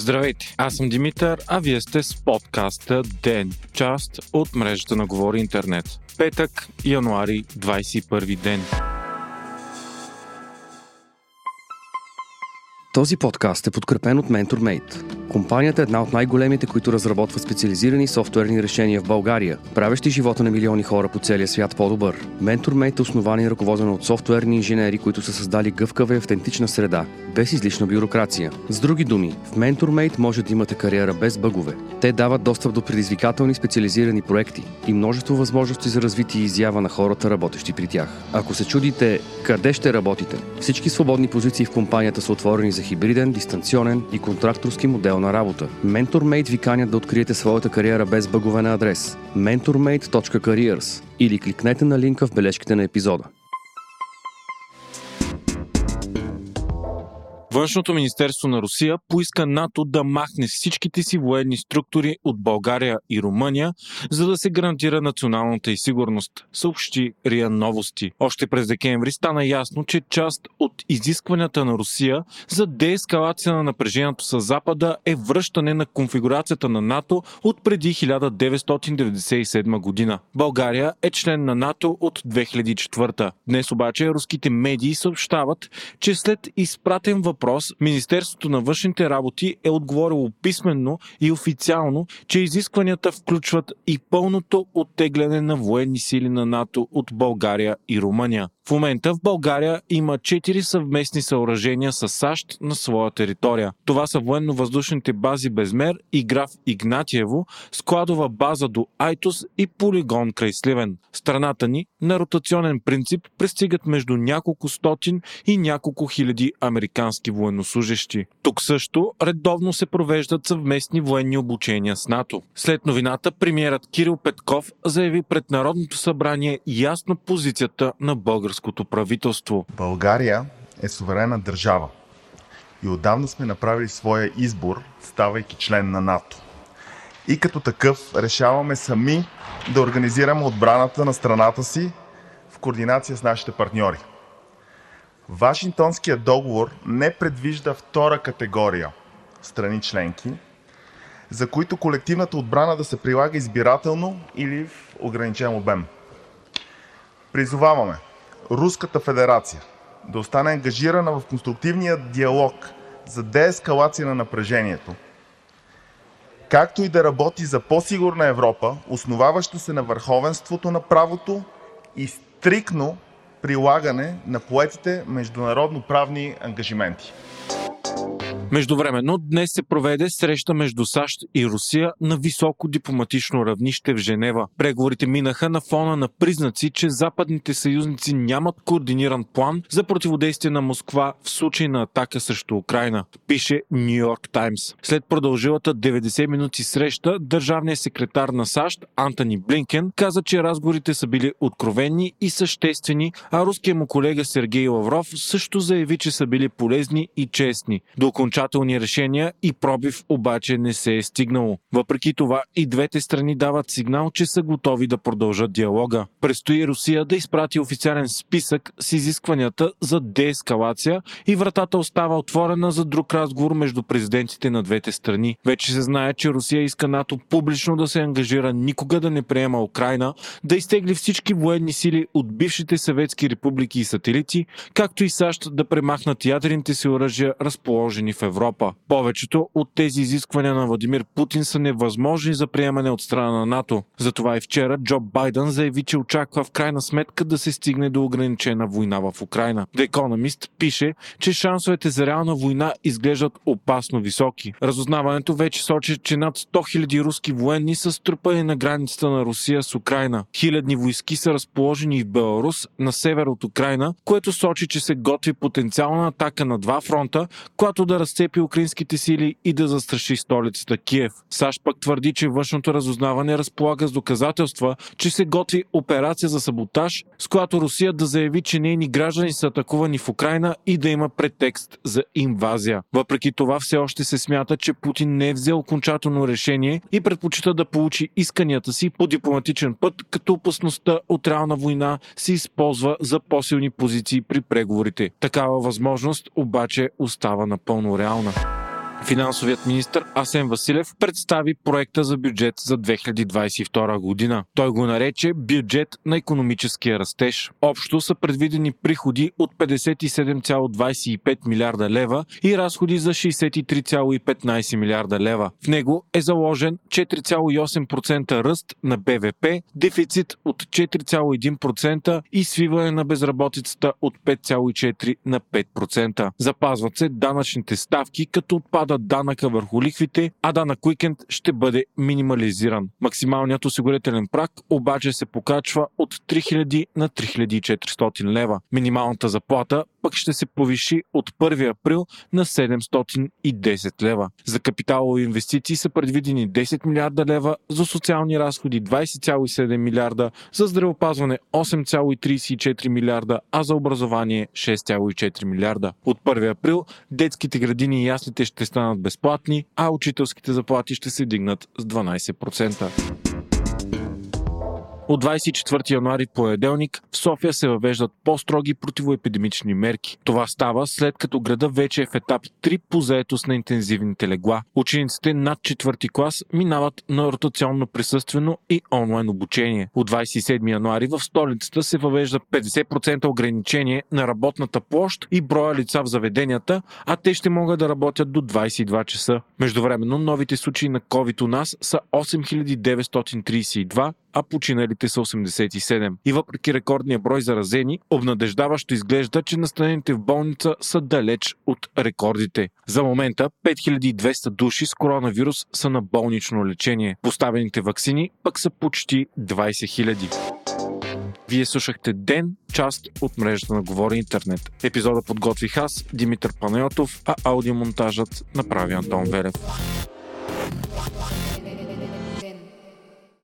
Здравейте, аз съм Димитър, а вие сте с подкаста ДЕН, част от мрежата на Говори Интернет. Петък, януари, 21 ден. Този подкаст е подкрепен от MentorMate. Компанията е една от най-големите, които разработва специализирани софтуерни решения в България, правещи живота на милиони хора по целия свят по-добър. MentorMate е основан и ръководен от софтуерни инженери, които са създали гъвкава и автентична среда, без излишна бюрокрация. С други думи, в MentorMate може да имате кариера без бъгове. Те дават достъп до предизвикателни специализирани проекти и множество възможности за развитие и изява на хората, работещи при тях. Ако се чудите къде ще работите, всички свободни позиции в компанията са отворени за хибриден, дистанционен и контракторски модел на работа. MentorMate ви канят да откриете своята кариера без бъгове на адрес mentormate.careers или кликнете на линка в бележките на епизода. Външното министерство на Русия поиска НАТО да махне всичките си военни структури от България и Румъния, за да се гарантира националната и сигурност, съобщи РИА Новости. Още през декември стана ясно, че част от изискванията на Русия за деескалация на напрежението с Запада е връщане на конфигурацията на НАТО от преди 1997 година. България е член на НАТО от 2004. Днес обаче руските медии съобщават, че след изпратен въпрос въпрос, Министерството на външните работи е отговорило писменно и официално, че изискванията включват и пълното оттегляне на военни сили на НАТО от България и Румъния. В момента в България има 4 съвместни съоръжения с САЩ на своя територия. Това са военно-въздушните бази Безмер и Граф Игнатиево, складова база до Айтос и полигон край Сливен. Страната ни на ротационен принцип пристигат между няколко стотин и няколко хиляди американски военнослужащи. Тук също редовно се провеждат съвместни военни обучения с НАТО. След новината премиерът Кирил Петков заяви пред Народното събрание ясно позицията на българското българското правителство. България е суверена държава и отдавна сме направили своя избор, ставайки член на НАТО. И като такъв решаваме сами да организираме отбраната на страната си в координация с нашите партньори. Вашингтонският договор не предвижда втора категория страни членки, за които колективната отбрана да се прилага избирателно или в ограничен обем. Призоваваме Руската федерация да остане ангажирана в конструктивния диалог за деескалация на напрежението, както и да работи за по-сигурна Европа, основаваща се на върховенството на правото и стриктно прилагане на поетите международноправни ангажименти. Междувременно днес се проведе среща между САЩ и Русия на високо дипломатично равнище в Женева. Преговорите минаха на фона на признаци, че западните съюзници нямат координиран план за противодействие на Москва в случай на атака срещу Украина, пише Нью Йорк Таймс. След продължилата 90 минути среща, държавният секретар на САЩ Антони Блинкен каза, че разговорите са били откровени и съществени, а руският му колега Сергей Лавров също заяви, че са били полезни и честни. До окончателни решения и пробив обаче не се е стигнало. Въпреки това и двете страни дават сигнал, че са готови да продължат диалога. Престои Русия да изпрати официален списък с изискванията за деескалация и вратата остава отворена за друг разговор между президентите на двете страни. Вече се знае, че Русия иска НАТО публично да се ангажира никога да не приема Украина, да изтегли всички военни сили от бившите съветски републики и сателити, както и САЩ да премахнат ядрените си оръжия, разположени в Европа. Повечето от тези изисквания на Владимир Путин са невъзможни за приемане от страна на НАТО. Затова и вчера Джо Байден заяви, че очаква в крайна сметка да се стигне до ограничена война в Украина. The Economist пише, че шансовете за реална война изглеждат опасно високи. Разузнаването вече сочи, че над 100 000 руски военни са струпани на границата на Русия с Украина. Хилядни войски са разположени в Беларус, на север от Украина, което сочи, че се готви потенциална атака на два фронта, която да разцепи украинските сили и да застраши столицата Киев. САЩ пък твърди, че външното разузнаване разполага с доказателства, че се готви операция за саботаж, с която Русия да заяви, че нейни граждани са атакувани в Украина и да има претекст за инвазия. Въпреки това все още се смята, че Путин не е взел окончателно решение и предпочита да получи исканията си по дипломатичен път, като опасността от реална война се използва за по-силни позиции при преговорите. Такава възможност обаче остава напълно реална. Jauno. Финансовият министр Асен Василев представи проекта за бюджет за 2022 година. Той го нарече бюджет на економическия растеж. Общо са предвидени приходи от 57,25 милиарда лева и разходи за 63,15 милиарда лева. В него е заложен 4,8% ръст на БВП, дефицит от 4,1% и свиване на безработицата от 5,4 на 5%. Запазват се данъчните ставки, като отпада данъка върху лихвите, а данък уикенд ще бъде минимализиран. Максималният осигурителен прак обаче се покачва от 3000 на 3400 лева. Минималната заплата пък ще се повиши от 1 април на 710 лева. За капиталови инвестиции са предвидени 10 милиарда лева, за социални разходи 20,7 милиарда, за здравеопазване 8,34 милиарда, а за образование 6,4 милиарда. От 1 април детските градини и яслите ще станат безплатни, а учителските заплати ще се дигнат с 12%. От 24 януари понеделник в София се въвеждат по-строги противоепидемични мерки. Това става след като града вече е в етап 3 по заетост на интензивните легла. Учениците над 4 клас минават на ротационно присъствено и онлайн обучение. От 27 януари в столицата се въвежда 50% ограничение на работната площ и броя лица в заведенията, а те ще могат да работят до 22 часа. Междувременно новите случаи на COVID у нас са 8932, а починалите са 87. И въпреки рекордния брой заразени, обнадеждаващо изглежда, че настанените в болница са далеч от рекордите. За момента 5200 души с коронавирус са на болнично лечение. Поставените вакцини пък са почти 20 000. Вие слушахте Ден, част от мрежата на Говори Интернет. Епизода подготвих аз, Димитър Панайотов, а аудиомонтажът направи Антон Велев.